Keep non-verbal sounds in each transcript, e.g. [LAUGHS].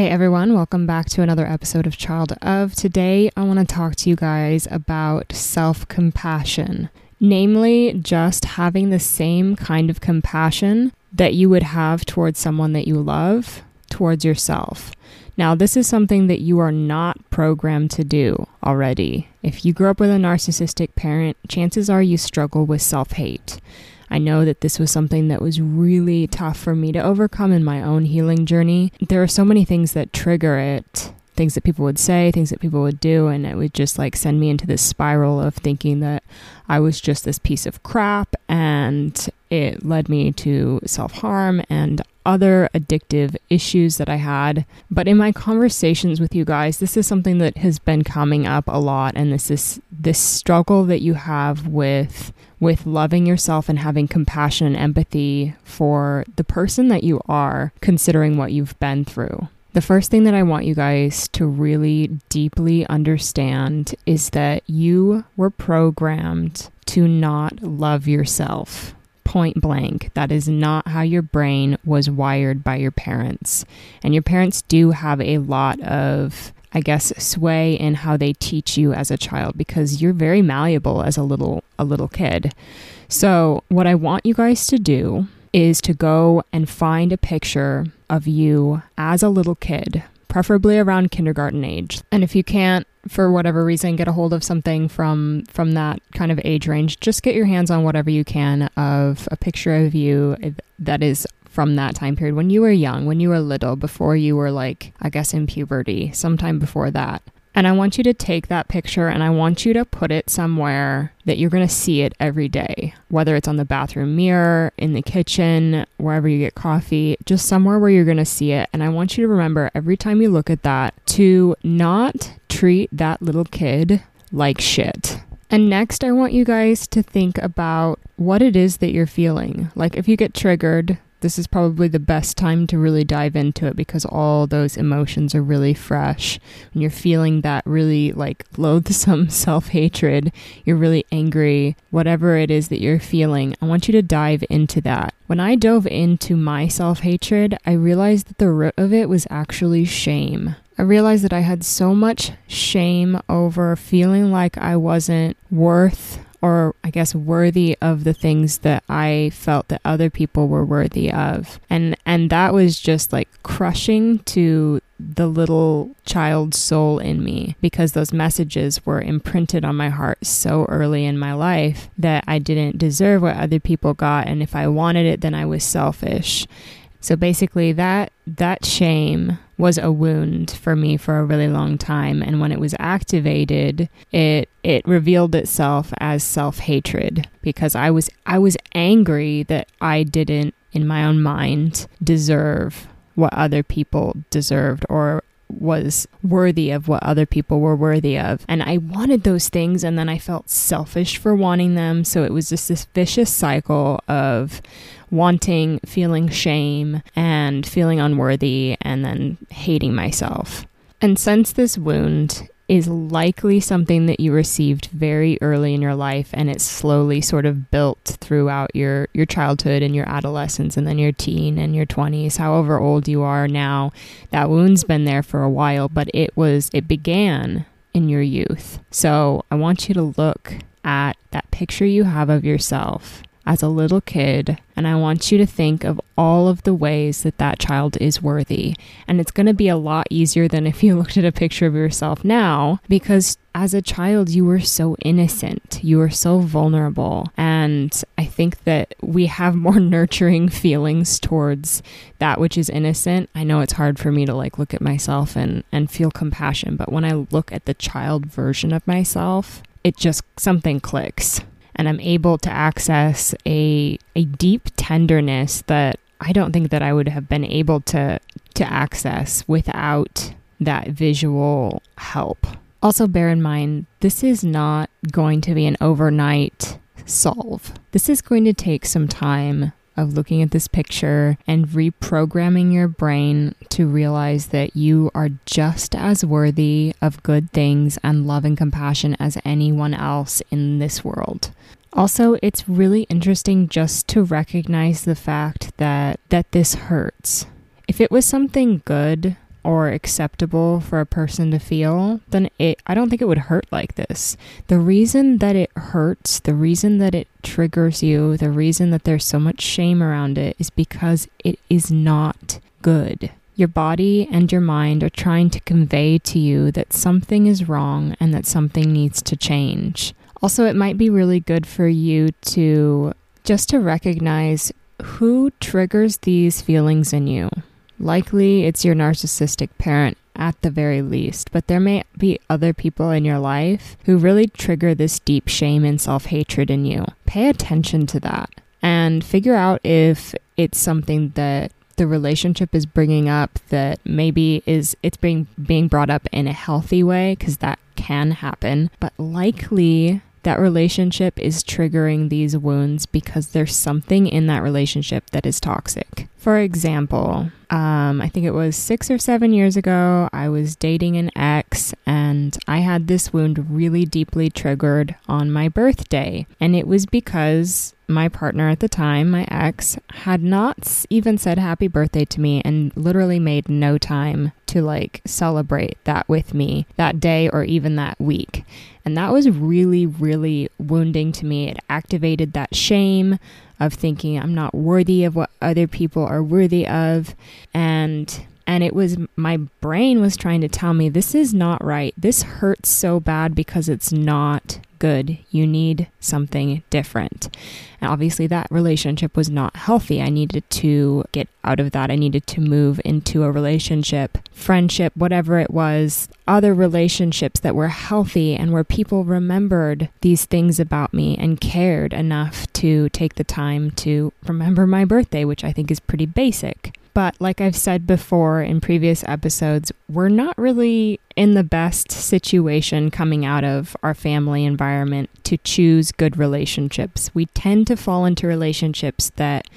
Hey everyone, welcome back to another episode of Child of. Today, I want to talk to you guys about self compassion, namely, just having the same kind of compassion that you would have towards someone that you love, towards yourself. Now, this is something that you are not programmed to do already. If you grew up with a narcissistic parent, chances are you struggle with self hate. I know that this was something that was really tough for me to overcome in my own healing journey. There are so many things that trigger it things that people would say, things that people would do, and it would just like send me into this spiral of thinking that I was just this piece of crap, and it led me to self harm and other addictive issues that I had. But in my conversations with you guys, this is something that has been coming up a lot, and this is this struggle that you have with with loving yourself and having compassion and empathy for the person that you are, considering what you've been through. The first thing that I want you guys to really deeply understand is that you were programmed to not love yourself. Point blank. That is not how your brain was wired by your parents. And your parents do have a lot of I guess sway in how they teach you as a child because you're very malleable as a little a little kid. So, what I want you guys to do is to go and find a picture of you as a little kid, preferably around kindergarten age. And if you can't for whatever reason get a hold of something from from that kind of age range, just get your hands on whatever you can of a picture of you that is from that time period when you were young, when you were little, before you were like, I guess, in puberty, sometime before that. And I want you to take that picture and I want you to put it somewhere that you're going to see it every day, whether it's on the bathroom mirror, in the kitchen, wherever you get coffee, just somewhere where you're going to see it. And I want you to remember every time you look at that to not treat that little kid like shit. And next, I want you guys to think about what it is that you're feeling. Like if you get triggered, this is probably the best time to really dive into it because all those emotions are really fresh. When you're feeling that really like loathsome [LAUGHS] self hatred, you're really angry, whatever it is that you're feeling, I want you to dive into that. When I dove into my self hatred, I realized that the root of it was actually shame. I realized that I had so much shame over feeling like I wasn't worth or I guess worthy of the things that I felt that other people were worthy of. And and that was just like crushing to the little child soul in me because those messages were imprinted on my heart so early in my life that I didn't deserve what other people got and if I wanted it then I was selfish. So basically that that shame was a wound for me for a really long time and when it was activated it it revealed itself as self-hatred because I was I was angry that I didn't in my own mind deserve what other people deserved or was worthy of what other people were worthy of. And I wanted those things, and then I felt selfish for wanting them. So it was just this vicious cycle of wanting, feeling shame, and feeling unworthy, and then hating myself. And since this wound is likely something that you received very early in your life and it's slowly sort of built throughout your your childhood and your adolescence and then your teen and your 20s however old you are now that wound's been there for a while but it was it began in your youth so i want you to look at that picture you have of yourself as a little kid, and I want you to think of all of the ways that that child is worthy. And it's going to be a lot easier than if you [LAUGHS] looked at a picture of yourself now, because as a child, you were so innocent, you were so vulnerable. And I think that we have more [LAUGHS] nurturing feelings towards that which is innocent. I know it's hard for me to like look at myself and, and feel compassion, but when I look at the child version of myself, it just something clicks and I'm able to access a a deep tenderness that I don't think that I would have been able to to access without that visual help. Also bear in mind this is not going to be an overnight solve. This is going to take some time of looking at this picture and reprogramming your brain to realize that you are just as worthy of good things and love and compassion as anyone else in this world. Also, it's really interesting just to recognize the fact that that this hurts. If it was something good, or acceptable for a person to feel, then it I don't think it would hurt like this. The reason that it hurts, the reason that it triggers you, the reason that there's so much shame around it is because it is not good. Your body and your mind are trying to convey to you that something is wrong and that something needs to change. Also, it might be really good for you to just to recognize who triggers these feelings in you. Likely it's your narcissistic parent at the very least, but there may be other people in your life who really trigger this deep shame and self hatred in you. Pay attention to that and figure out if it's something that the relationship is bringing up that maybe is it's being being brought up in a healthy way because that can happen but likely that relationship is triggering these wounds because there's something in that relationship that is toxic. For example, um, I think it was six or seven years ago, I was dating an ex and I had this wound really deeply triggered on my birthday. And it was because my partner at the time, my ex, had not even said happy birthday to me and literally made no time to like celebrate that with me that day or even that week. And that was really, really wounding to me. It activated that shame of thinking I'm not worthy of what other people are worthy of. And and it was my brain was trying to tell me this is not right. This hurts so bad because it's not good. You need something different. And obviously, that relationship was not healthy. I needed to get out of that. I needed to move into a relationship, friendship, whatever it was, other relationships that were healthy and where people remembered these things about me and cared enough to take the time to remember my birthday, which I think is pretty basic. But like I've said before in previous episodes, we're not really in the best situation coming out of our family environment to choose good relationships. We tend to fall into relationships that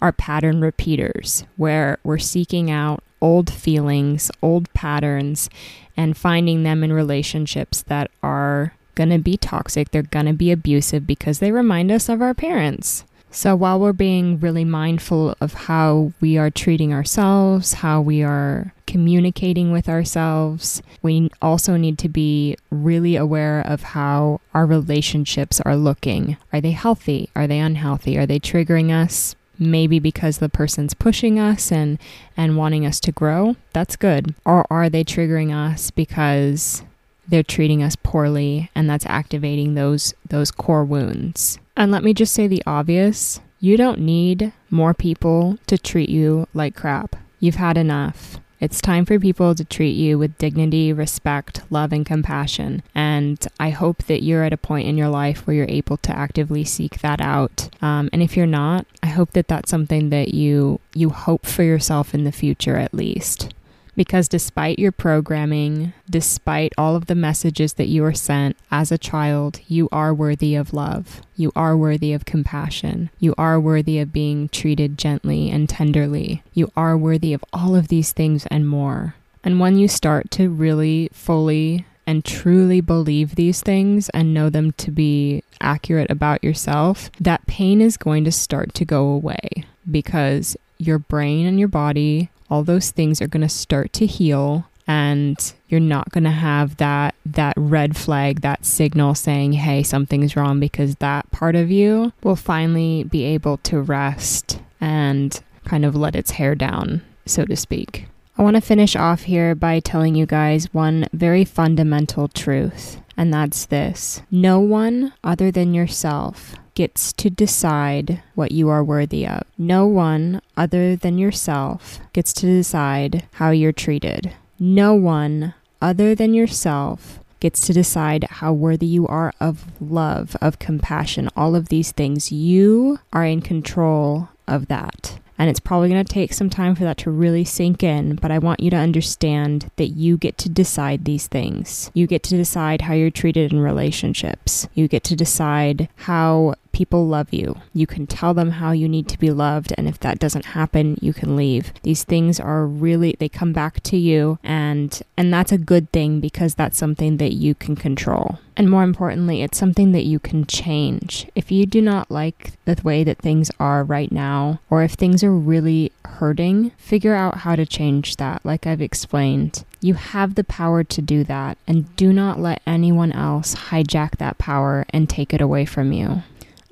are pattern repeaters, where we're seeking out old feelings, old patterns, and finding them in relationships that are going to be toxic, they're going to be abusive because they remind us of our parents. So while we're being really mindful of how we are treating ourselves, how we are communicating with ourselves, we also need to be really aware of how our relationships are looking. Are they healthy? Are they unhealthy? Are they triggering us? Maybe because the person's pushing us and and wanting us to grow. That's good. Or are they triggering us because they're treating us poorly and that's activating those those core wounds. And let me just say the obvious, you don't need more people to treat you like crap. You've had enough. It's time for people to treat you with dignity, respect, love, and compassion. And I hope that you're at a point in your life where you're able to actively seek that out. Um, and if you're not, I hope that that's something that you you hope for yourself in the future at least. Because despite your programming, despite all of the messages that you were sent as a child, you are worthy of love. You are worthy of compassion. You are worthy of being treated gently and tenderly. You are worthy of all of these things and more. And when you start to really fully and truly believe these things and know them to be accurate about yourself, that pain is going to start to go away because your brain and your body all those things are going to start to heal and you're not going to have that that red flag that signal saying hey something's wrong because that part of you will finally be able to rest and kind of let its hair down so to speak. I want to finish off here by telling you guys one very fundamental truth and that's this. No one other than yourself gets to decide what you are worthy of. No one other than yourself gets to decide how you're treated. No one other than yourself gets to decide how worthy you are of love, of compassion, all of these things. You are in control of that. And it's probably going to take some time for that to really sink in, but I want you to understand that you get to decide these things. You get to decide how you're treated in relationships. You get to decide how people love you. You can tell them how you need to be loved, and if that doesn't happen, you can leave. These things are really they come back to you and and that's a good thing because that's something that you can control. And more importantly, it's something that you can change. If you do not like the way that things are right now, or if things are really hurting, figure out how to change that, like I've explained. You have the power to do that, and do not let anyone else hijack that power and take it away from you.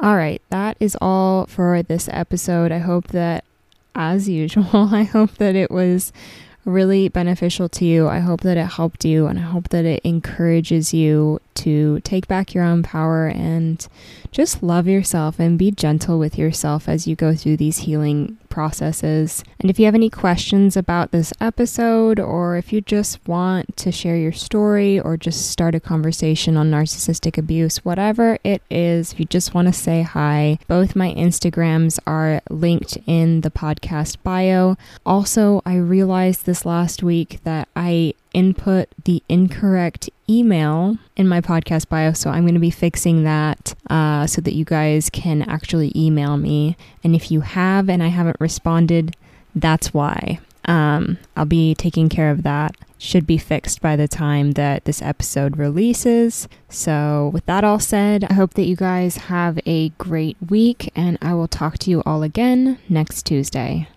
All right, that is all for this episode. I hope that, as usual, [LAUGHS] I hope that it was really beneficial to you. I hope that it helped you, and I hope that it encourages you to take back your own power and just love yourself and be gentle with yourself as you go through these healing processes. And if you have any questions about this episode, or if you just want to share your story or just start a conversation on narcissistic abuse, whatever it is, if you just want to say hi, both my Instagrams are linked in the podcast bio. Also, I realized this last week that I input the incorrect email in my podcast bio. So I'm going to be fixing that uh, so that you guys can actually email me. And if you have and I haven't responded, that's why. Um, I'll be taking care of that. Should be fixed by the time that this episode releases. So, with that all said, I hope that you guys have a great week, and I will talk to you all again next Tuesday.